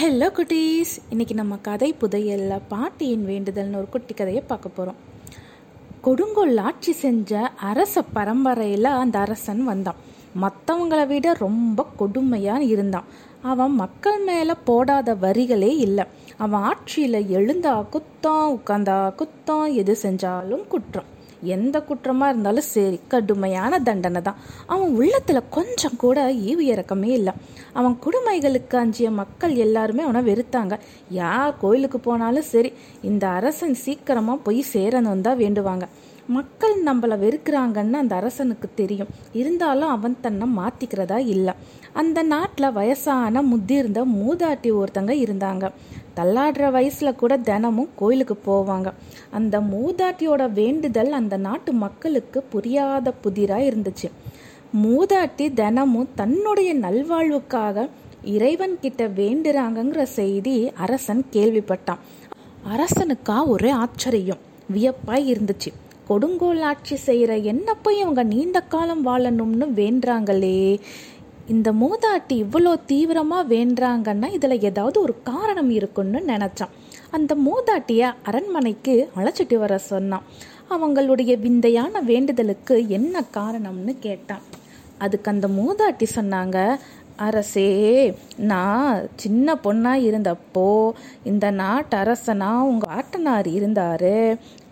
Hello குட்டீஸ். இன்றைக்கி நம்ம கதை புதையல்ல பாட்டியின் வேண்டுதல்னு ஒரு குட்டி கதையை பார்க்க போகிறோம் கொடுங்கோல் ஆட்சி செஞ்ச அரச பரம்பரையில் அந்த அரசன் வந்தான். மற்றவங்களை விட ரொம்ப கொடுமையாக இருந்தான். அவன் மக்கள் மேலே போடாத வரிகளே இல்லை. அவன் ஆட்சியில் எழுந்தா குத்தம் உட்காந்தா குத்தம் எது செஞ்சாலும் குற்றம். எந்த குற்றமாக இருந்தாலும் சரி கடுமையான தண்டனை தான். அவன் உள்ளத்தில் கொஞ்சம் கூட ஈவு இறக்கமே இல்லை. அவன் கொடுமைகளுக்கு அஞ்சிய மக்கள் எல்லாருமே அவனை வெறுத்தாங்க. யார் கோயிலுக்கு போனாலும் சரி இந்த அரசன் சீக்கிரமாக போய் சேரணும் தான் வேண்டுவாங்க. மக்கள் நம்மளை வெறுக்கிறாங்கன்னு அந்த அரசனுக்கு தெரியும். இருந்தாலும் அவன் தன்னை மாற்றிக்கிறதா இல்லை. அந்த நாட்டில் வயசான முதிர்ந்த மூதாட்டி ஒருத்தங்க இருந்தாங்க. தள்ளாடுற வயசில் கூட தினமும் கோயிலுக்கு போவாங்க. அந்த மூதாட்டியோட வேண்டுதல் அந்த நாட்டு மக்களுக்கு புரியாத புதிராக இருந்துச்சு. மூதாட்டி தினமும் தன்னுடைய நல்வாழ்வுக்காக இறைவன் கிட்ட வேண்டுறாங்கங்கிற செய்தி அரசன் கேள்விப்பட்டான். அரசனுக்கா ஒரே ஆச்சரியம். வியப்பாய் இருந்துச்சு. கொடுங்கோல் ஆட்சி செய்கிற என்ன போய் அவங்க நீண்ட காலம் வாழணும்னு வேண்டுறாங்களே? இந்த மூதாட்டி இவ்வளோ தீவிரமாக வேண்டுறாங்கன்னா இதில் ஏதாவது ஒரு காரணம் இருக்குன்னு நினச்சான். அந்த மூதாட்டியை அரண்மனைக்கு அழைச்சிட்டு வர சொன்னான். அவங்களுடைய விந்தையான வேண்டுதலுக்கு என்ன காரணம்னு கேட்டான். அதுக்கு அந்த மூதாட்டி சொன்னாங்க அரசே நான் சின்ன பொண்ணாக இருந்தப்போ இந்த நாட்டு அரசனா உங்கள் ஆட்டனார் இருந்தார்.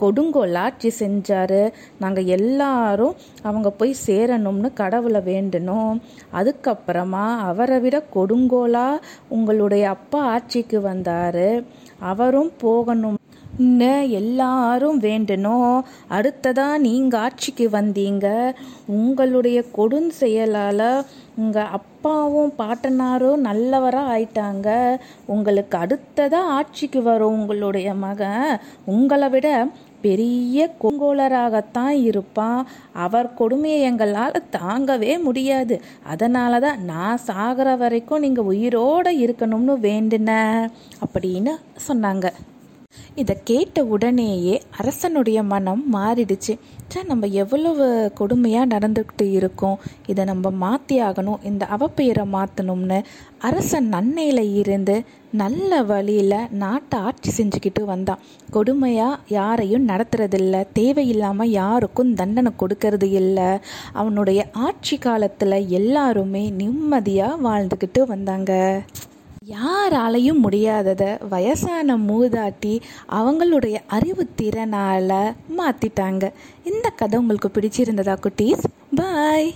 கொடுங்கோல் ஆட்சி செஞ்சார். நாங்கள் எல்லாரும் அவங்க போய் சேரணும்னு கடவுளை வேண்டணும் அதுக்கப்புறமா அவரை விட கொடுங்கோலாக உங்களுடைய அப்பா ஆட்சிக்கு வந்தார். அவரும் போகணும். எல்லாரும் வேண்டணும் அடுத்ததான் நீங்கள் ஆட்சிக்கு வந்தீங்க. உங்களுடைய கொடும் செயலால் உங்கள் அப்பாவும் பாட்டனாரும் நல்லவராக ஆயிட்டாங்க. உங்களுக்கு அடுத்ததாக ஆட்சிக்கு வரும் உங்களுடைய மகன். உங்களை விட பெரிய கொங்கோலராகத்தான் இருப்பான். அவர் கொடுமையை எங்களால் தாங்கவே முடியாது. அதனால தான் நான் சாகிற வரைக்கும் நீங்கள் உயிரோடு இருக்கணும்னு வேண்டின அப்படின்னு சொன்னாங்க. இதை கேட்ட உடனேயே அரசனுடைய மனம் மாறிடுச்சு. சே நம்ம எவ்வளவு கொடுமையாக நடந்துக்கிட்டு இருக்கோம். இதை நம்ம மாற்றி ஆகணும். இந்த அவப்பெயரை மாற்றணும்னு அரசன் நன்மையில் இருந்து நல்ல வழியில் நாட்டை ஆட்சி செஞ்சுக்கிட்டு வந்தான். கொடுமையாக யாரையும் நடத்துறதில்ல. தேவையில்லாமல் யாருக்கும் தண்டனை கொடுக்கறது இல்லை. அவனுடைய ஆட்சி காலத்தில் எல்லாருமே நிம்மதியாக வாழ்ந்துக்கிட்டு வந்தாங்க. யாராலையும் முடியாததை வயசான மூதாட்டி அவங்களுடைய அறிவு திறனால் மாற்றிட்டாங்க இந்த கதை உங்களுக்கு பிடிச்சிருந்ததா குட்டீஸ்? பாய்